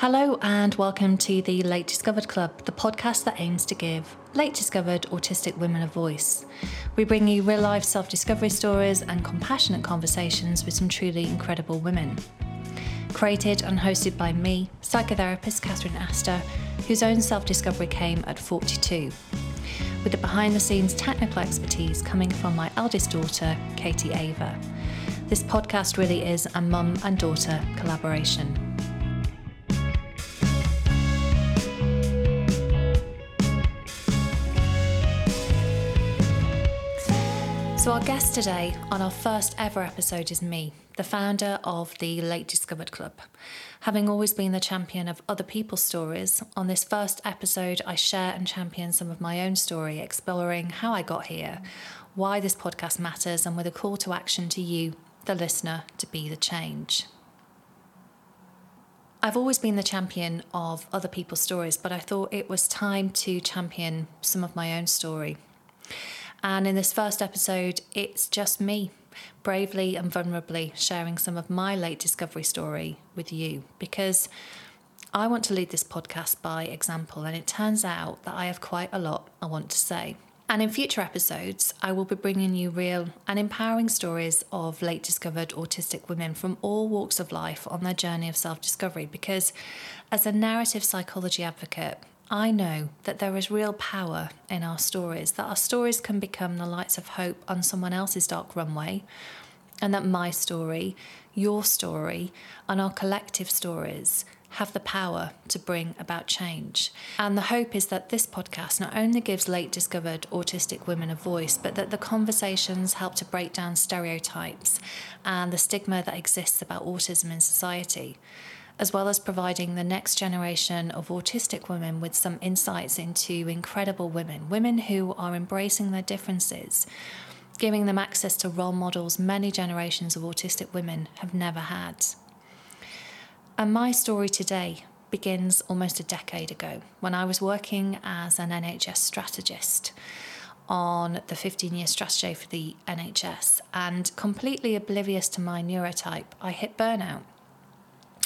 Hello, and welcome to the Late Discovered Club, the podcast that aims to give late discovered autistic women a voice. We bring you real life self discovery stories and compassionate conversations with some truly incredible women. Created and hosted by me, psychotherapist Catherine Asta, whose own self discovery came at 42, with the behind the scenes technical expertise coming from my eldest daughter, Caty Ava. This podcast really is a mum and daughter collaboration. So, our guest today on our first ever episode is me, the founder of the Late Discovered Club. Having always been the champion of other people's stories, on this first episode, I share and champion some of my own story, exploring how I got here, why this podcast matters, and with a call to action to you, the listener, to be the change. I've always been the champion of other people's stories, but I thought it was time to champion some of my own story. And in this first episode, it's just me, bravely and vulnerably sharing some of my late discovery story with you because I want to lead this podcast by example, and it turns out that I have quite a lot I want to say. And in future episodes, I will be bringing you real and empowering stories of late discovered autistic women from all walks of life on their journey of self discovery. Because as a narrative psychology advocate, I know that there is real power in our stories, that our stories can become the lights of hope on someone else's dark runway, and that my story, your story, and our collective stories have the power to bring about change. And the hope is that this podcast not only gives late discovered autistic women a voice, but that the conversations help to break down stereotypes and the stigma that exists about autism in society as well as providing the next generation of autistic women with some insights into incredible women, women who are embracing their differences, giving them access to role models many generations of autistic women have never had. And my story today begins almost a decade ago when I was working as an NHS strategist on the 15 year strategy for the NHS and completely oblivious to my neurotype, I hit burnout.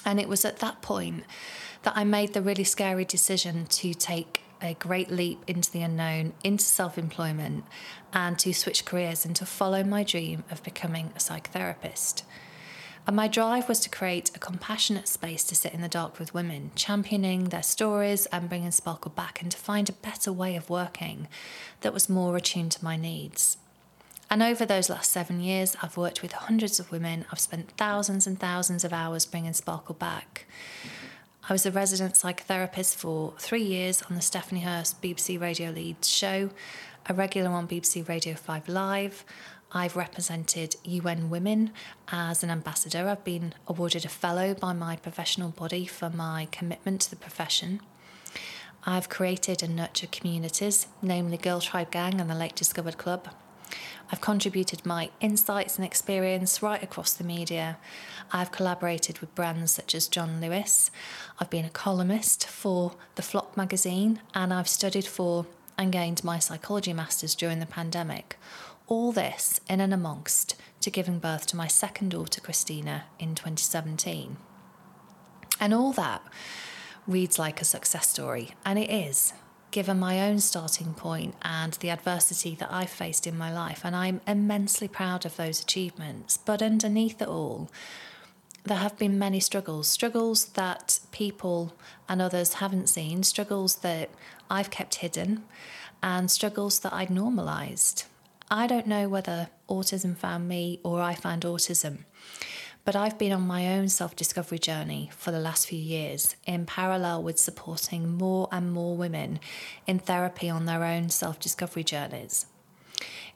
And it was at that point that I made the really scary decision to take a great leap into the unknown, into self employment, and to switch careers and to follow my dream of becoming a psychotherapist. And my drive was to create a compassionate space to sit in the dark with women, championing their stories and bringing sparkle back, and to find a better way of working that was more attuned to my needs. And over those last seven years, I've worked with hundreds of women. I've spent thousands and thousands of hours bringing Sparkle back. I was a resident psychotherapist for three years on the Stephanie Hirst BBC Radio Leeds show, a regular on BBC Radio 5 Live. I've represented UN Women as an ambassador. I've been awarded a fellow by my professional body for my commitment to the profession. I've created and nurtured communities, namely Girl Tribe Gang and the Late Discovered Club. I've contributed my insights and experience right across the media. I've collaborated with brands such as John Lewis. I've been a columnist for The Flock magazine, and I've studied for and gained my psychology masters during the pandemic. All this in and amongst to giving birth to my second daughter, Christina, in 2017. And all that reads like a success story, and it is given my own starting point and the adversity that I've faced in my life. And I'm immensely proud of those achievements. But underneath it all, there have been many struggles struggles that people and others haven't seen, struggles that I've kept hidden, and struggles that I'd normalised. I don't know whether autism found me or I found autism. But I've been on my own self discovery journey for the last few years in parallel with supporting more and more women in therapy on their own self discovery journeys.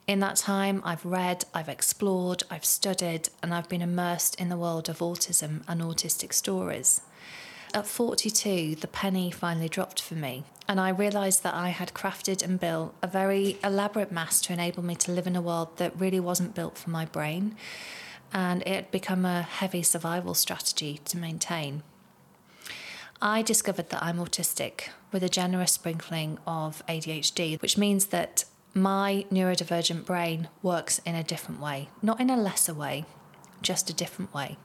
In that time, I've read, I've explored, I've studied, and I've been immersed in the world of autism and autistic stories. At 42, the penny finally dropped for me, and I realised that I had crafted and built a very elaborate mask to enable me to live in a world that really wasn't built for my brain and it had become a heavy survival strategy to maintain. I discovered that I'm autistic with a generous sprinkling of ADHD, which means that my neurodivergent brain works in a different way, not in a lesser way, just a different way.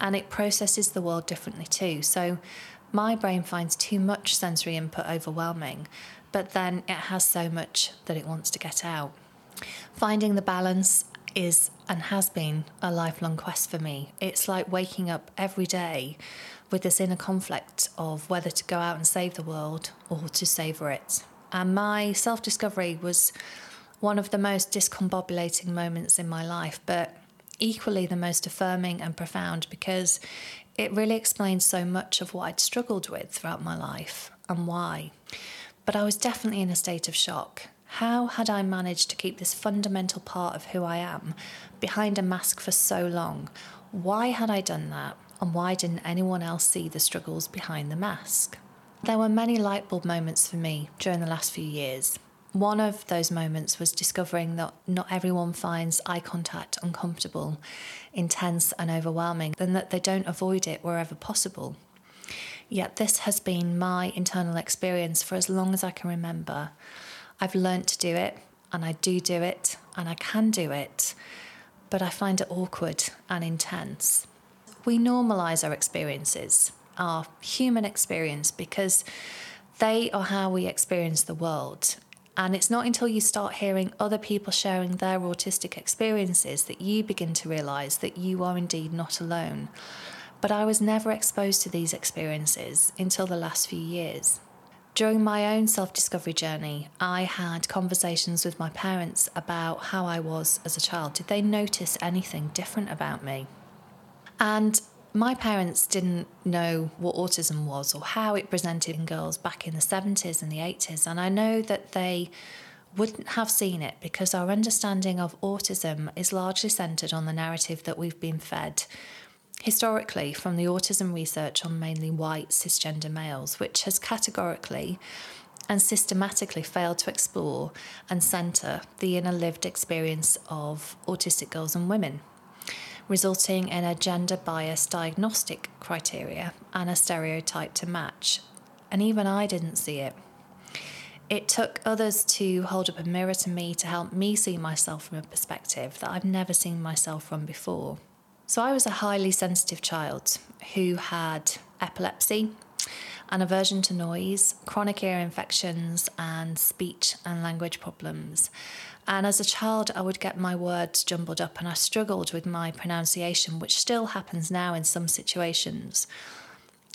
And it processes the world differently too. So My brain finds too much sensory input overwhelming, but then it has so much that it wants to get out. Finding the balance is and has been a lifelong quest for me. It's like waking up every day with this inner conflict of whether to go out and save the world or to savour it. And my self discovery was one of the most discombobulating moments in my life, but equally the most affirming and profound because it really explains so much of what I'd struggled with throughout my life and why. But I was definitely in a state of shock. How had I managed to keep this fundamental part of who I am behind a mask for so long? Why had I done that? And why didn't anyone else see the struggles behind the mask? There were many lightbulb moments for me during the last few years. One of those moments was discovering that not everyone finds eye contact uncomfortable, intense, and overwhelming, and that they don't avoid it wherever possible. Yet, this has been my internal experience for as long as I can remember. I've learnt to do it, and I do do it, and I can do it, but I find it awkward and intense. We normalise our experiences, our human experience, because they are how we experience the world. And it's not until you start hearing other people sharing their autistic experiences that you begin to realise that you are indeed not alone. But I was never exposed to these experiences until the last few years. During my own self discovery journey, I had conversations with my parents about how I was as a child. Did they notice anything different about me? And my parents didn't know what autism was or how it presented in girls back in the 70s and the 80s. And I know that they wouldn't have seen it because our understanding of autism is largely centred on the narrative that we've been fed historically from the autism research on mainly white cisgender males, which has categorically and systematically failed to explore and centre the inner lived experience of autistic girls and women resulting in a gender biased diagnostic criteria and a stereotype to match. And even I didn't see it. It took others to hold up a mirror to me to help me see myself from a perspective that I've never seen myself from before. So I was a highly sensitive child who had epilepsy, an aversion to noise, chronic ear infections, and speech and language problems. And as a child, I would get my words jumbled up and I struggled with my pronunciation, which still happens now in some situations.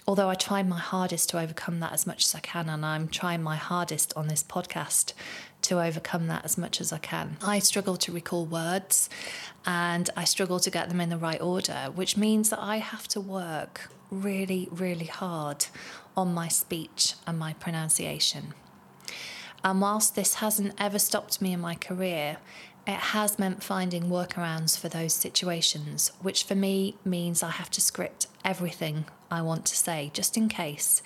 Although I try my hardest to overcome that as much as I can, and I'm trying my hardest on this podcast to overcome that as much as I can. I struggle to recall words and I struggle to get them in the right order, which means that I have to work really, really hard on my speech and my pronunciation. And whilst this hasn't ever stopped me in my career, it has meant finding workarounds for those situations, which for me means I have to script everything I want to say just in case.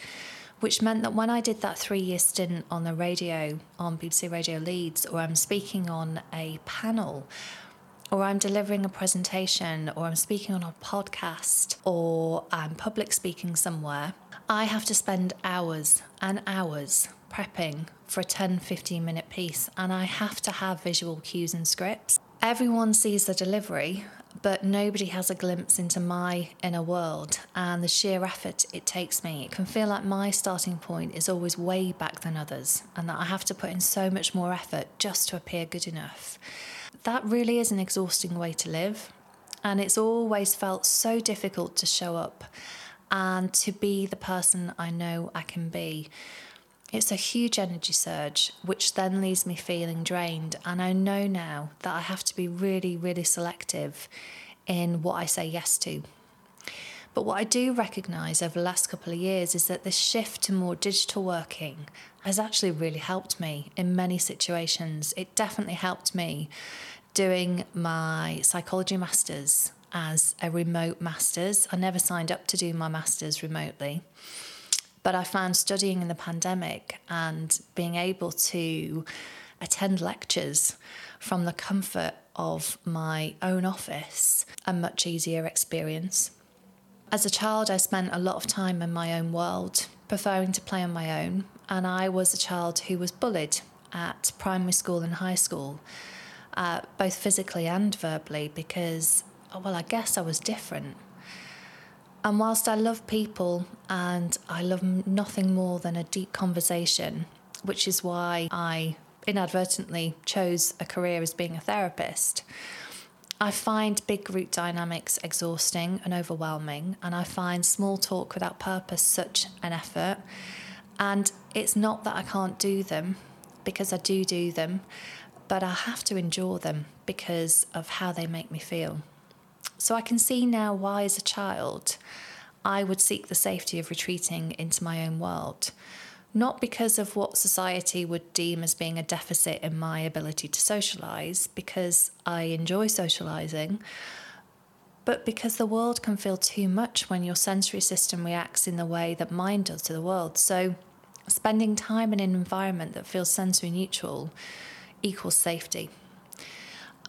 Which meant that when I did that three year stint on the radio, on BBC Radio Leeds, or I'm speaking on a panel, or I'm delivering a presentation, or I'm speaking on a podcast, or I'm public speaking somewhere, I have to spend hours and hours prepping for a 10 15 minute piece, and I have to have visual cues and scripts. Everyone sees the delivery, but nobody has a glimpse into my inner world and the sheer effort it takes me. It can feel like my starting point is always way back than others, and that I have to put in so much more effort just to appear good enough. That really is an exhausting way to live, and it's always felt so difficult to show up and to be the person I know I can be. It's a huge energy surge, which then leaves me feeling drained. And I know now that I have to be really, really selective in what I say yes to. But what I do recognise over the last couple of years is that this shift to more digital working has actually really helped me in many situations. It definitely helped me doing my psychology masters as a remote masters. I never signed up to do my masters remotely. But I found studying in the pandemic and being able to attend lectures from the comfort of my own office a much easier experience. As a child, I spent a lot of time in my own world, preferring to play on my own, and I was a child who was bullied at primary school and high school, uh, both physically and verbally, because, well, I guess I was different. And whilst I love people and I love nothing more than a deep conversation, which is why I inadvertently chose a career as being a therapist, I find big group dynamics exhausting and overwhelming, and I find small talk without purpose such an effort. And it's not that I can't do them, because I do do them, but I have to endure them because of how they make me feel. So I can see now why, as a child, I would seek the safety of retreating into my own world. Not because of what society would deem as being a deficit in my ability to socialise, because I enjoy socialising, but because the world can feel too much when your sensory system reacts in the way that mine does to the world. So, spending time in an environment that feels sensory neutral equals safety.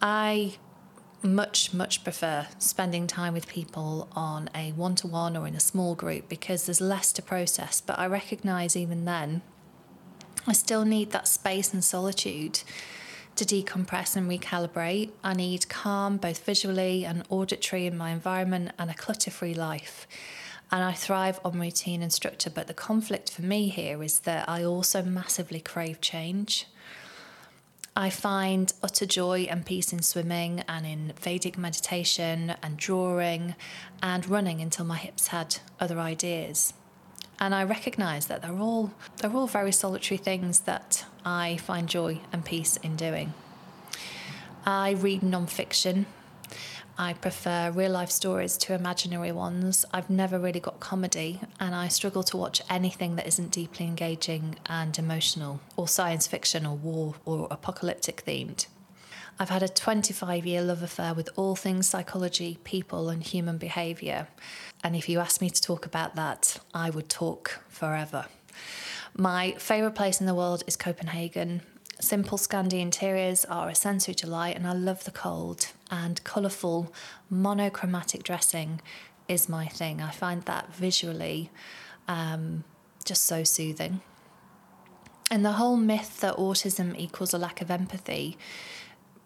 I much, much prefer spending time with people on a one to one or in a small group because there's less to process. But I recognize even then, I still need that space and solitude to decompress and recalibrate. I need calm, both visually and auditory, in my environment and a clutter free life. And I thrive on routine and structure. But the conflict for me here is that I also massively crave change. I find utter joy and peace in swimming and in Vedic meditation and drawing and running until my hips had other ideas. And I recognise that they're all they're all very solitary things that I find joy and peace in doing. I read non-fiction I prefer real life stories to imaginary ones. I've never really got comedy, and I struggle to watch anything that isn't deeply engaging and emotional, or science fiction, or war, or apocalyptic themed. I've had a 25 year love affair with all things psychology, people, and human behaviour. And if you asked me to talk about that, I would talk forever. My favourite place in the world is Copenhagen. Simple Scandi interiors are a sensory delight, and I love the cold. And colourful, monochromatic dressing is my thing. I find that visually um, just so soothing. And the whole myth that autism equals a lack of empathy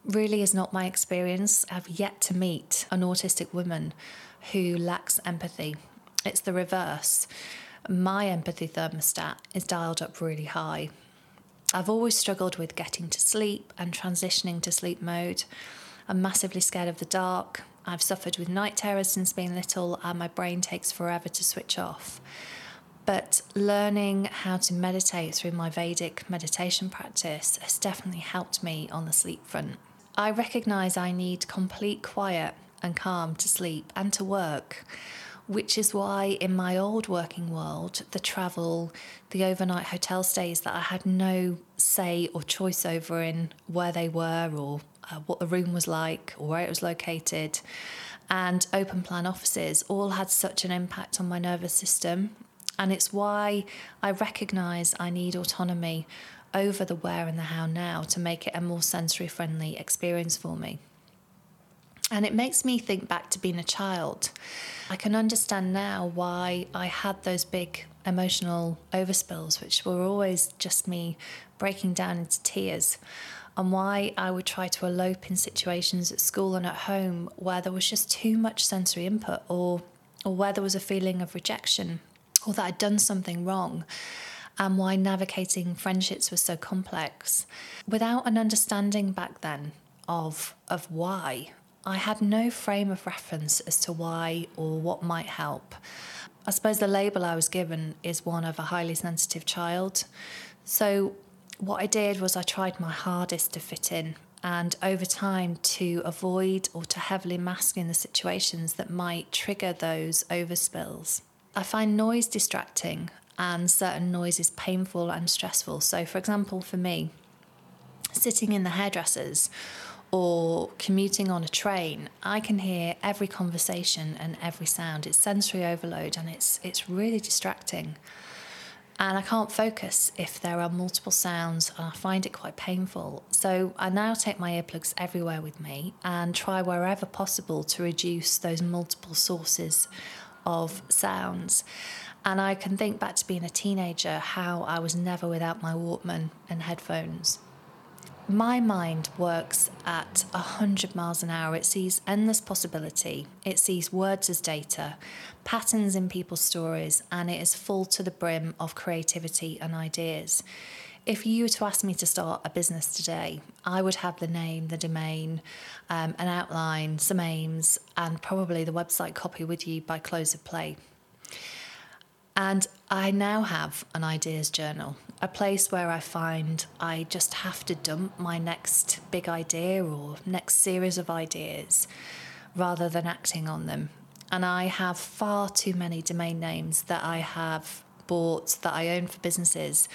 really is not my experience. I've yet to meet an autistic woman who lacks empathy. It's the reverse. My empathy thermostat is dialed up really high. I've always struggled with getting to sleep and transitioning to sleep mode. I'm massively scared of the dark. I've suffered with night terrors since being little, and my brain takes forever to switch off. But learning how to meditate through my Vedic meditation practice has definitely helped me on the sleep front. I recognize I need complete quiet and calm to sleep and to work which is why in my old working world, the travel, the overnight hotel stays that I had no say or choice over in where they were or uh, what the room was like or where it was located, and open plan offices all had such an impact on my nervous system. And it's why I recognise I need autonomy over the where and the how now to make it a more sensory friendly experience for me. And it makes me think back to being a child. I can understand now why I had those big emotional overspills, which were always just me breaking down into tears, and why I would try to elope in situations at school and at home where there was just too much sensory input or, or where there was a feeling of rejection or that I'd done something wrong and why navigating friendships was so complex. Without an understanding back then of of why I had no frame of reference as to why or what might help. I suppose the label I was given is one of a highly sensitive child. So, what I did was I tried my hardest to fit in and over time to avoid or to heavily mask in the situations that might trigger those overspills. I find noise distracting and certain noises painful and stressful. So, for example, for me, sitting in the hairdressers or commuting on a train, I can hear every conversation and every sound. It's sensory overload and it's it's really distracting. And I can't focus if there are multiple sounds and I find it quite painful. So I now take my earplugs everywhere with me and try wherever possible to reduce those multiple sources of sounds. And I can think back to being a teenager how I was never without my Walkman and headphones my mind works at 100 miles an hour. It sees endless possibility. It sees words as data, patterns in people's stories, and it is full to the brim of creativity and ideas. If you were to ask me to start a business today, I would have the name, the domain, um, an outline, some aims, and probably the website copy with you by close of play. And I now have an ideas journal, a place where I find I just have to dump my next big idea or next series of ideas rather than acting on them. And I have far too many domain names that I have bought that I own for businesses.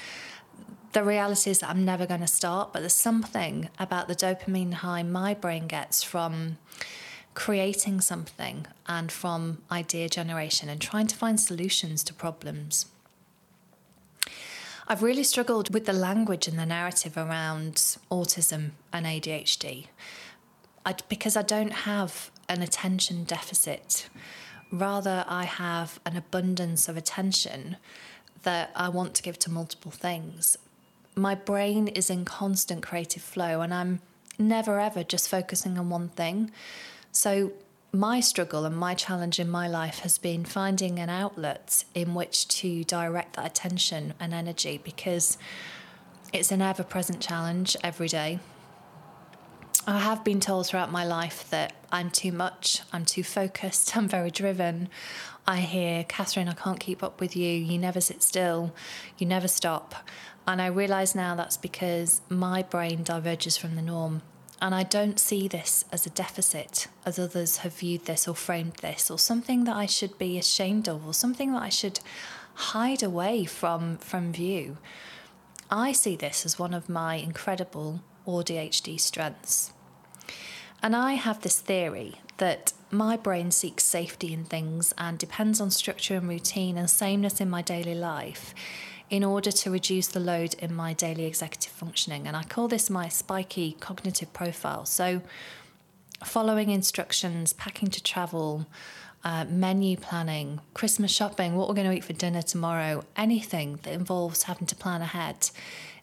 The reality is that I'm never going to start, but there's something about the dopamine high my brain gets from creating something and from idea generation and trying to find solutions to problems. I've really struggled with the language and the narrative around autism and ADHD I, because I don't have an attention deficit. Rather, I have an abundance of attention that I want to give to multiple things. My brain is in constant creative flow, and I'm never ever just focusing on one thing. So, my struggle and my challenge in my life has been finding an outlet in which to direct that attention and energy because it's an ever present challenge every day. I have been told throughout my life that I'm too much, I'm too focused, I'm very driven. I hear, Catherine, I can't keep up with you, you never sit still, you never stop. And I realise now that's because my brain diverges from the norm. And I don't see this as a deficit, as others have viewed this or framed this, or something that I should be ashamed of, or something that I should hide away from, from view. I see this as one of my incredible ADHD strengths. And I have this theory that my brain seeks safety in things and depends on structure and routine and sameness in my daily life in order to reduce the load in my daily executive functioning. And I call this my spiky cognitive profile. So, following instructions, packing to travel, uh, menu planning, Christmas shopping, what we're going to eat for dinner tomorrow, anything that involves having to plan ahead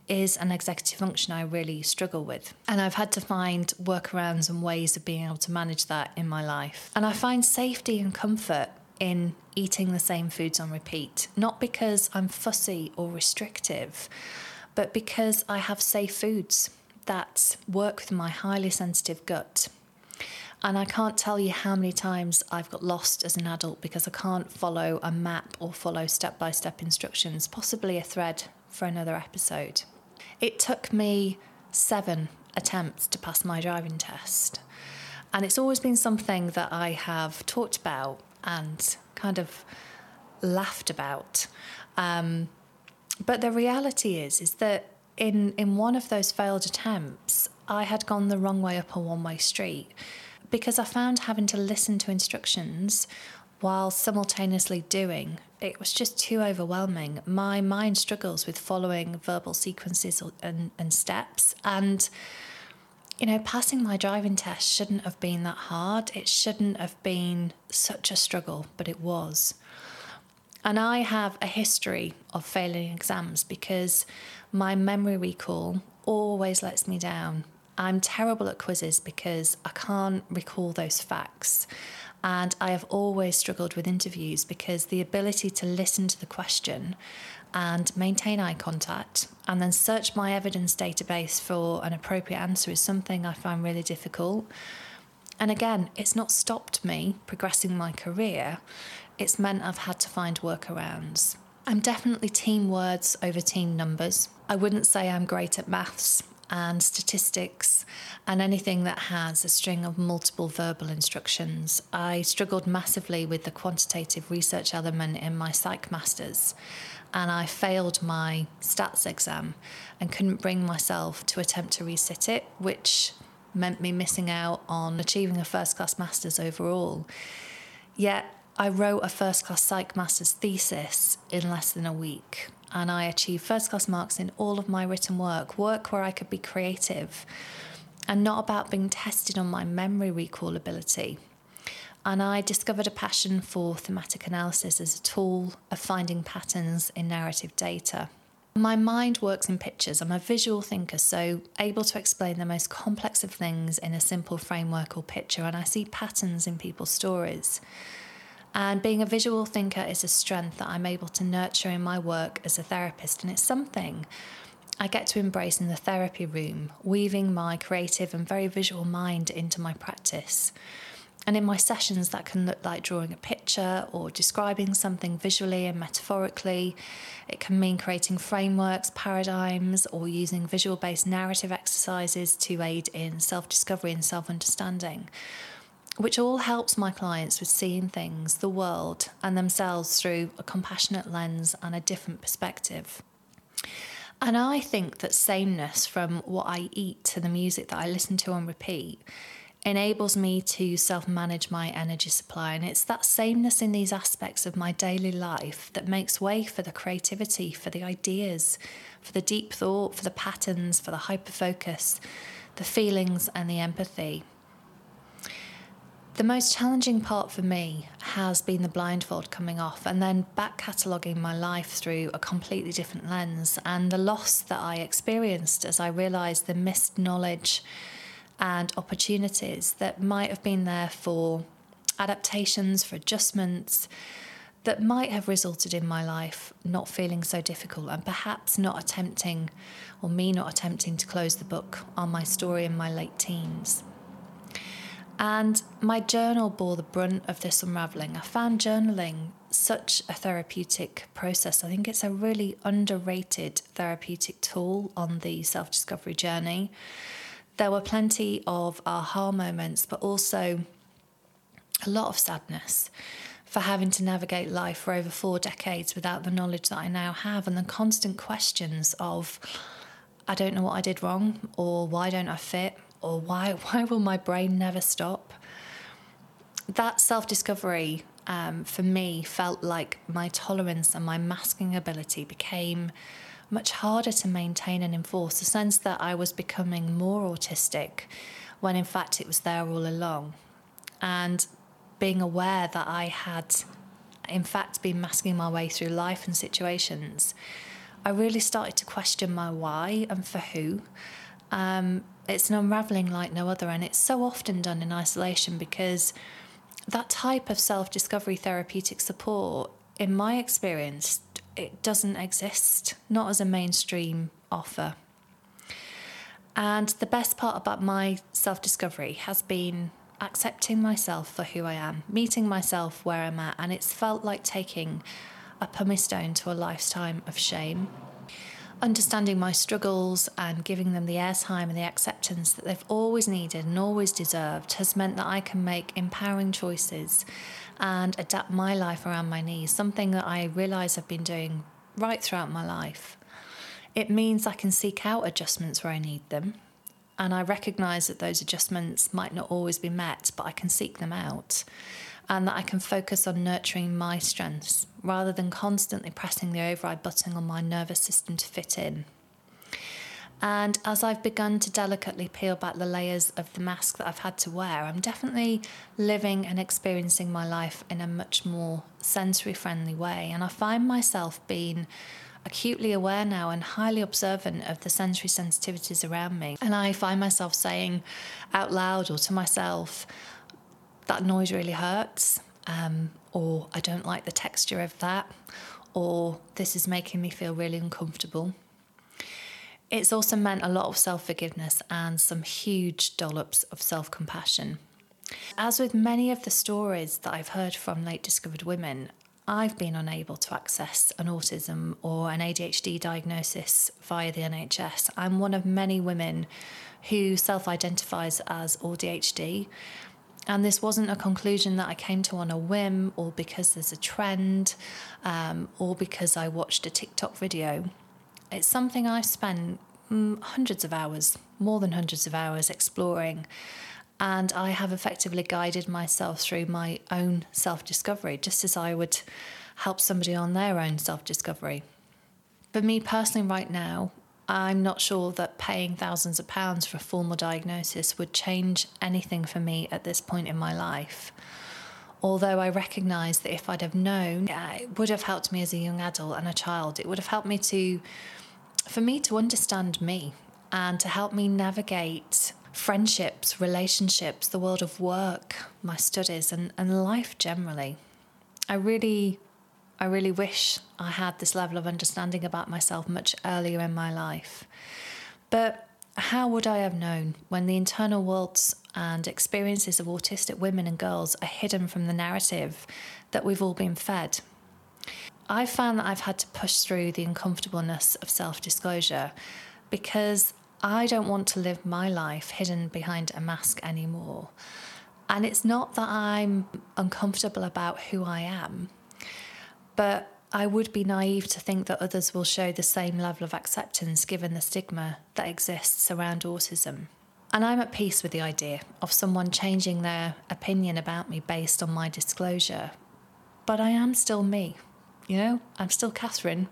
is an executive function I really struggle with. And I've had to find workarounds and ways of being able to manage that in my life. And I find safety and comfort in eating the same foods on repeat, not because I'm fussy or restrictive, but because I have safe foods that work with my highly sensitive gut. And I can't tell you how many times I've got lost as an adult because I can't follow a map or follow step by step instructions, possibly a thread for another episode. It took me seven attempts to pass my driving test. And it's always been something that I have talked about and kind of laughed about. Um, but the reality is, is that in in one of those failed attempts, I had gone the wrong way up a one way street because I found having to listen to instructions while simultaneously doing it was just too overwhelming. My mind struggles with following verbal sequences and, and steps and you know, passing my driving test shouldn't have been that hard. It shouldn't have been such a struggle, but it was. And I have a history of failing exams because my memory recall always lets me down. I'm terrible at quizzes because I can't recall those facts. And I have always struggled with interviews because the ability to listen to the question and maintain eye contact and then search my evidence database for an appropriate answer is something I find really difficult. And again, it's not stopped me progressing my career, it's meant I've had to find workarounds. I'm definitely team words over team numbers. I wouldn't say I'm great at maths and statistics and anything that has a string of multiple verbal instructions. I struggled massively with the quantitative research element in my psych masters and I failed my stats exam and couldn't bring myself to attempt to resit it, which meant me missing out on achieving a first class master's overall. Yet I wrote a first class psych master's thesis in less than a week, and I achieved first class marks in all of my written work, work where I could be creative and not about being tested on my memory recall ability and I discovered a passion for thematic analysis as a tool of finding patterns in narrative data. My mind works in pictures. I'm a visual thinker, so able to explain the most complex of things in a simple framework or picture, and I see patterns in people's stories. And being a visual thinker is a strength that I'm able to nurture in my work as a therapist, and it's something I get to embrace in the therapy room, weaving my creative and very visual mind into my practice. And in my sessions, that can look like drawing a picture or describing something visually and metaphorically. It can mean creating frameworks, paradigms, or using visual based narrative exercises to aid in self discovery and self understanding, which all helps my clients with seeing things, the world, and themselves through a compassionate lens and a different perspective. And I think that sameness from what I eat to the music that I listen to on repeat enables me to self manage my energy supply. And it's that sameness in these aspects of my daily life that makes way for the creativity, for the ideas, for the deep thought, for the patterns, for the hyper focus, the feelings, and the empathy. The most challenging part for me has been the blindfold coming off and then back cataloguing my life through a completely different lens and the loss that I experienced as I realised the missed knowledge and opportunities that might have been there for adaptations, for adjustments that might have resulted in my life not feeling so difficult and perhaps not attempting, or me not attempting to close the book on my story in my late teens. And my journal bore the brunt of this unraveling. I found journaling such a therapeutic process. I think it's a really underrated therapeutic tool on the self discovery journey there were plenty of aha moments, but also a lot of sadness for having to navigate life for over four decades without the knowledge that I now have and the constant questions of I don't know what I did wrong or why don't I fit? or why why will my brain never stop? That self-discovery um, for me felt like my tolerance and my masking ability became much harder to maintain and enforce the sense that I was becoming more autistic when in fact it was there all along. And being aware that I had, in fact, been masking my way through life and situations, I really started to question my why and for who. Um, it's an unraveling like no other, and it's so often done in isolation because that type of self discovery therapeutic support, in my experience, it doesn't exist, not as a mainstream offer. And the best part about my self discovery has been accepting myself for who I am, meeting myself where I'm at, and it's felt like taking a pumice stone to a lifetime of shame. Understanding my struggles and giving them the airtime and the acceptance that they've always needed and always deserved has meant that I can make empowering choices and adapt my life around my needs, something that I realise I've been doing right throughout my life. It means I can seek out adjustments where I need them, and I recognise that those adjustments might not always be met, but I can seek them out, and that I can focus on nurturing my strengths rather than constantly pressing the override button on my nervous system to fit in. And as I've begun to delicately peel back the layers of the mask that I've had to wear, I'm definitely living and experiencing my life in a much more sensory friendly way. And I find myself being acutely aware now and highly observant of the sensory sensitivities around me. And I find myself saying out loud or to myself, that noise really hurts, um, or I don't like the texture of that, or this is making me feel really uncomfortable. It's also meant a lot of self forgiveness and some huge dollops of self compassion. As with many of the stories that I've heard from late discovered women, I've been unable to access an autism or an ADHD diagnosis via the NHS. I'm one of many women who self identifies as ADHD. And this wasn't a conclusion that I came to on a whim or because there's a trend um, or because I watched a TikTok video. It's something I've spent mm, hundreds of hours, more than hundreds of hours, exploring. And I have effectively guided myself through my own self discovery, just as I would help somebody on their own self discovery. For me personally, right now, I'm not sure that paying thousands of pounds for a formal diagnosis would change anything for me at this point in my life. Although I recognise that if I'd have known, it would have helped me as a young adult and a child. It would have helped me to for me to understand me and to help me navigate friendships, relationships, the world of work, my studies, and, and life generally. I really, I really wish I had this level of understanding about myself much earlier in my life. But how would I have known when the internal worlds and experiences of autistic women and girls are hidden from the narrative that we've all been fed? I found that I've had to push through the uncomfortableness of self disclosure because I don't want to live my life hidden behind a mask anymore. And it's not that I'm uncomfortable about who I am, but I would be naive to think that others will show the same level of acceptance given the stigma that exists around autism. And I'm at peace with the idea of someone changing their opinion about me based on my disclosure. But I am still me, you know? I'm still Catherine.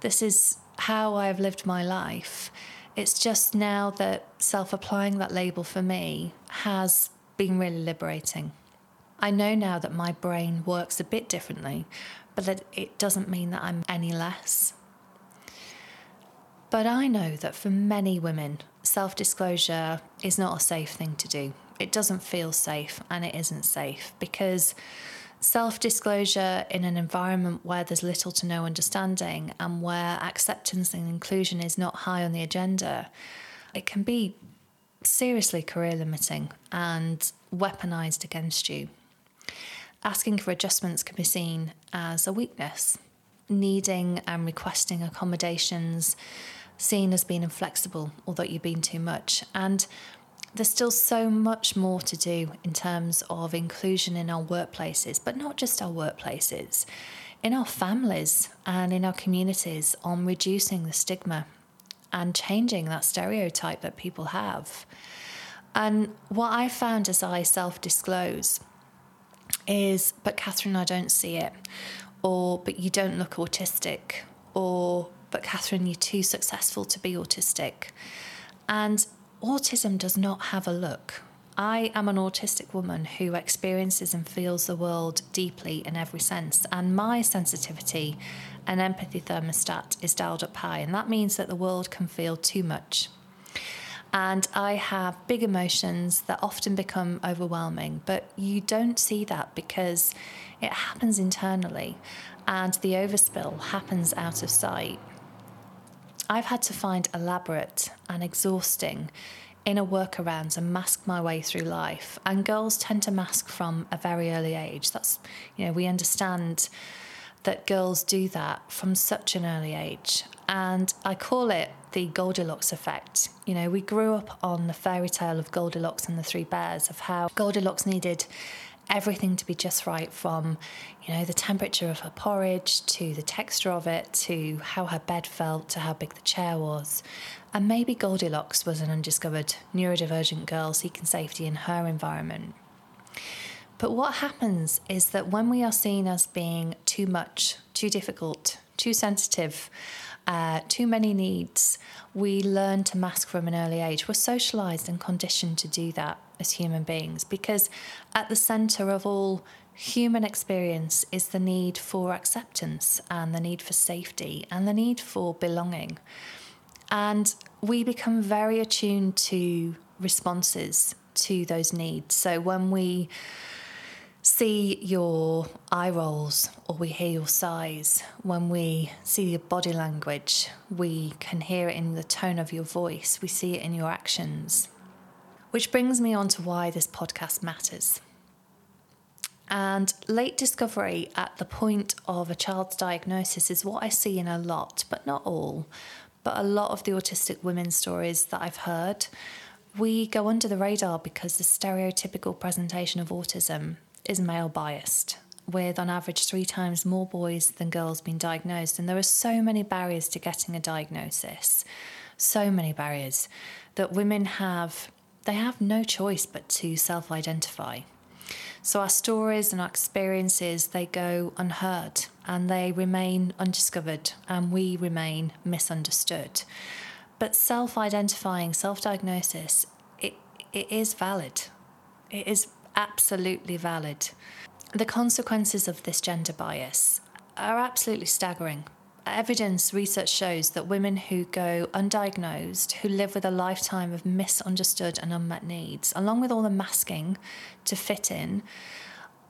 This is how I have lived my life. It's just now that self applying that label for me has been really liberating. I know now that my brain works a bit differently but that it doesn't mean that I'm any less. But I know that for many women, self disclosure is not a safe thing to do. It doesn't feel safe and it isn't safe because self disclosure in an environment where there's little to no understanding and where acceptance and inclusion is not high on the agenda, it can be seriously career limiting and weaponized against you asking for adjustments can be seen as a weakness. Needing and requesting accommodations seen as being inflexible or that you've been too much. And there's still so much more to do in terms of inclusion in our workplaces, but not just our workplaces, in our families and in our communities on reducing the stigma and changing that stereotype that people have. And what I found as I self disclose is, but Catherine, I don't see it, or but you don't look autistic, or but Catherine, you're too successful to be autistic. And autism does not have a look. I am an autistic woman who experiences and feels the world deeply in every sense, and my sensitivity and empathy thermostat is dialed up high, and that means that the world can feel too much. And I have big emotions that often become overwhelming, but you don't see that because it happens internally and the overspill happens out of sight. I've had to find elaborate and exhausting inner workarounds and mask my way through life. And girls tend to mask from a very early age. That's, you know, we understand that girls do that from such an early age. And I call it the Goldilocks effect. You know, we grew up on the fairy tale of Goldilocks and the Three Bears, of how Goldilocks needed everything to be just right from, you know, the temperature of her porridge to the texture of it to how her bed felt to how big the chair was. And maybe Goldilocks was an undiscovered neurodivergent girl seeking safety in her environment. But what happens is that when we are seen as being too much, too difficult, too sensitive, uh, too many needs, we learn to mask from an early age. We're socialized and conditioned to do that as human beings because at the center of all human experience is the need for acceptance and the need for safety and the need for belonging. And we become very attuned to responses to those needs. So when we see your eye rolls or we hear your sighs, when we see your body language, we can hear it in the tone of your voice, we see it in your actions. Which brings me on to why this podcast matters. And late discovery at the point of a child's diagnosis is what I see in a lot, but not all, but a lot of the autistic women's stories that I've heard. We go under the radar because the stereotypical presentation of autism is male biased, with on average three times more boys than girls being diagnosed. And there are so many barriers to getting a diagnosis, so many barriers that women have, they have no choice but to self identify. So our stories and our experiences, they go unheard and they remain undiscovered and we remain misunderstood. But self identifying, self diagnosis, it, it is valid. It is absolutely valid. The consequences of this gender bias are absolutely staggering. Evidence, research shows that women who go undiagnosed, who live with a lifetime of misunderstood and unmet needs, along with all the masking to fit in,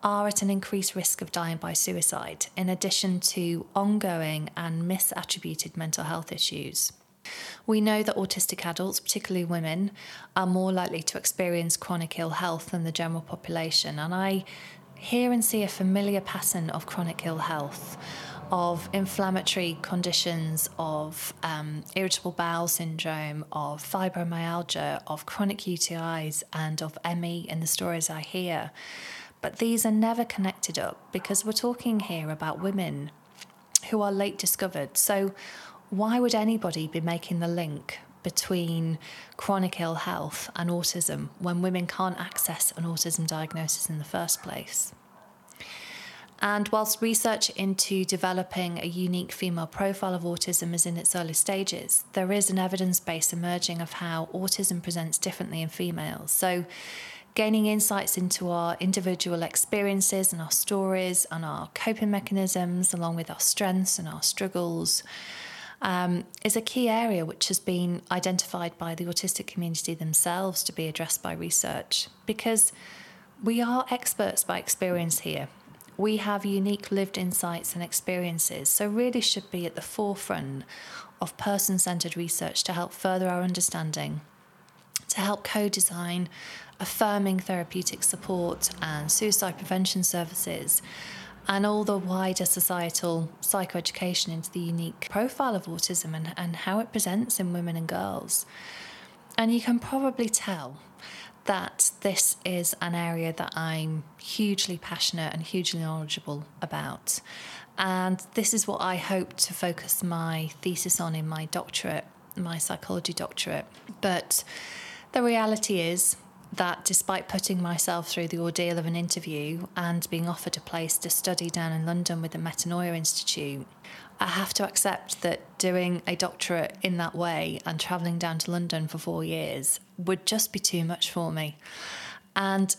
are at an increased risk of dying by suicide, in addition to ongoing and misattributed mental health issues. We know that autistic adults, particularly women, are more likely to experience chronic ill health than the general population, and I hear and see a familiar pattern of chronic ill health of inflammatory conditions, of um, irritable bowel syndrome, of fibromyalgia, of chronic UTIs, and of ME in the stories I hear. But these are never connected up because we're talking here about women who are late discovered. So, why would anybody be making the link between chronic ill health and autism when women can't access an autism diagnosis in the first place? And whilst research into developing a unique female profile of autism is in its early stages, there is an evidence base emerging of how autism presents differently in females. So, gaining insights into our individual experiences and our stories and our coping mechanisms, along with our strengths and our struggles, um, is a key area which has been identified by the autistic community themselves to be addressed by research because we are experts by experience here we have unique lived insights and experiences, so really should be at the forefront of person centered research to help further our understanding, to help co design affirming therapeutic support and suicide prevention services, and all the wider societal psychoeducation into the unique profile of autism and, and how it presents in women and girls. And you can probably tell that this is an area that I'm hugely passionate and hugely knowledgeable about. And this is what I hope to focus my thesis on in my doctorate, my psychology doctorate. But the reality is that despite putting myself through the ordeal of an interview and being offered a place to study down in London with the Metanoia Institute, I have to accept that doing a doctorate in that way and travelling down to London for four years would just be too much for me. And,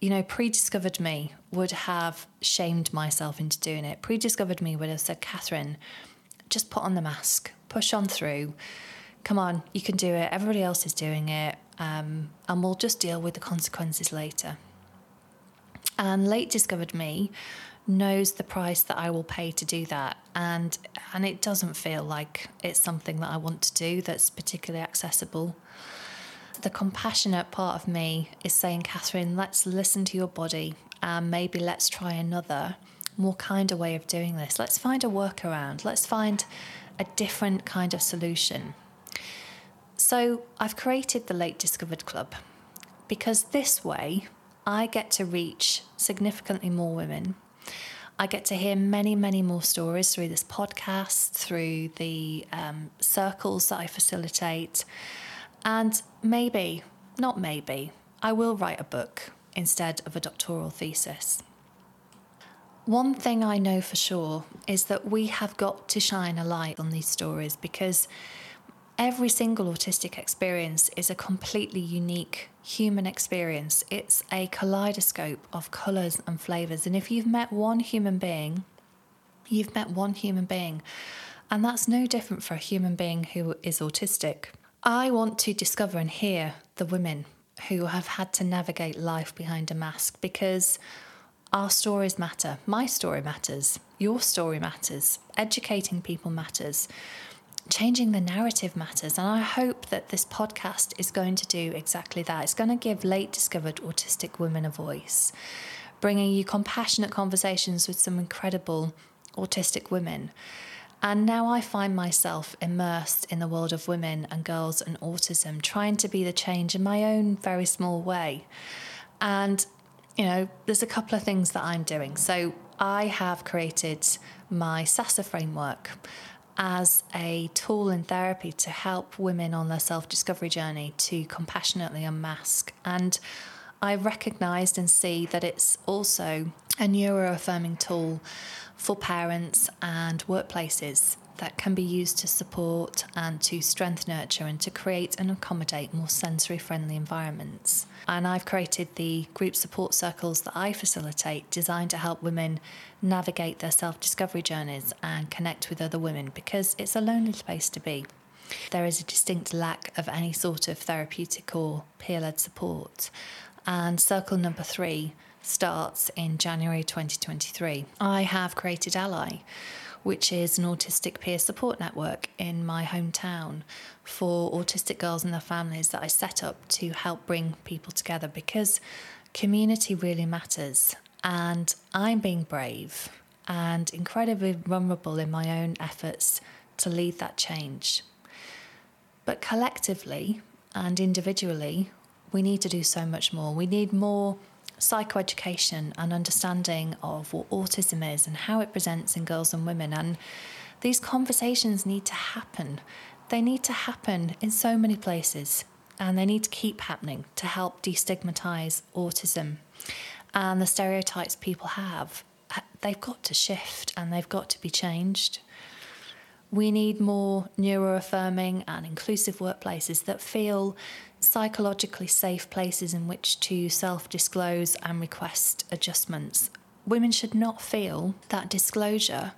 you know, pre discovered me would have shamed myself into doing it. Pre discovered me would have said, Catherine, just put on the mask, push on through. Come on, you can do it. Everybody else is doing it. Um, and we'll just deal with the consequences later. And late discovered me knows the price that I will pay to do that and and it doesn't feel like it's something that I want to do that's particularly accessible. The compassionate part of me is saying, Catherine, let's listen to your body and maybe let's try another, more kinder way of doing this. Let's find a workaround. Let's find a different kind of solution. So I've created the Late Discovered Club because this way I get to reach significantly more women I get to hear many, many more stories through this podcast, through the um, circles that I facilitate. And maybe, not maybe, I will write a book instead of a doctoral thesis. One thing I know for sure is that we have got to shine a light on these stories because every single autistic experience is a completely unique human experience. It's a kaleidoscope of colours and flavours. And if you've met one human being, you've met one human being. And that's no different for a human being who is autistic. I want to discover and hear the women who have had to navigate life behind a mask because our stories matter. My story matters. Your story matters. Educating people matters changing the narrative matters. And I hope that this podcast is going to do exactly that. It's going to give late discovered autistic women a voice, bringing you compassionate conversations with some incredible autistic women. And now I find myself immersed in the world of women and girls and autism, trying to be the change in my own very small way. And, you know, there's a couple of things that I'm doing. So I have created my SASA framework as a tool in therapy to help women on their self discovery journey to compassionately unmask. And I recognized and see that it's also a neuro affirming tool for parents and workplaces that can be used to support and to strengthen nurture and to create and accommodate more sensory friendly environments. And I've created the group support circles that I facilitate designed to help women navigate their self discovery journeys and connect with other women because it's a lonely place to be. There is a distinct lack of any sort of therapeutic or peer led support. And circle number three starts in January 2023. I have created Ally which is an autistic peer support network in my hometown for autistic girls and their families that I set up to help bring people together because community really matters. And I'm being brave and incredibly vulnerable in my own efforts to lead that change. But collectively and individually, we need to do so much more. We need more psychoeducation and understanding of what autism is and how it presents in girls and women. And these conversations need to happen. They need to happen in so many places and they need to keep happening to help destigmatize autism. And the stereotypes people have, they've got to shift and they've got to be changed. We need more neuroaffirming and inclusive workplaces that feel psychologically safe places in which to self disclose and request adjustments. Women should not feel that disclosure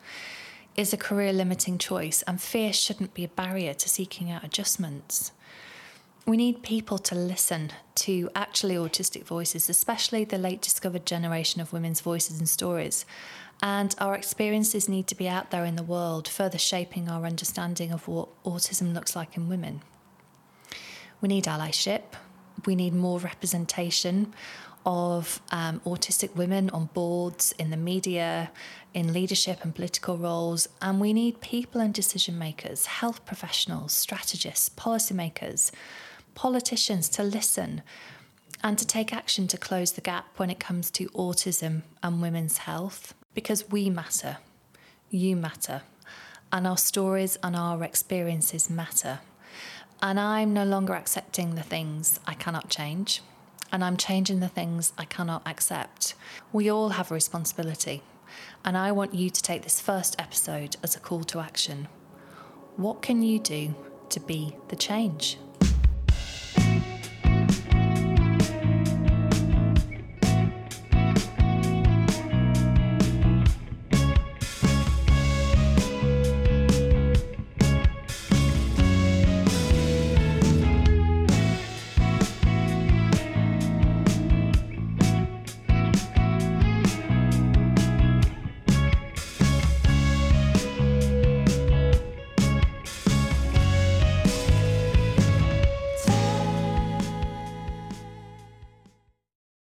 is a career limiting choice, and fear shouldn't be a barrier to seeking out adjustments. We need people to listen to actually autistic voices, especially the late discovered generation of women's voices and stories. And our experiences need to be out there in the world, further shaping our understanding of what autism looks like in women. We need allyship. We need more representation of um, autistic women on boards, in the media, in leadership and political roles. And we need people and decision makers, health professionals, strategists, policymakers, politicians to listen and to take action to close the gap when it comes to autism and women's health. Because we matter, you matter, and our stories and our experiences matter. And I'm no longer accepting the things I cannot change, and I'm changing the things I cannot accept. We all have a responsibility, and I want you to take this first episode as a call to action. What can you do to be the change?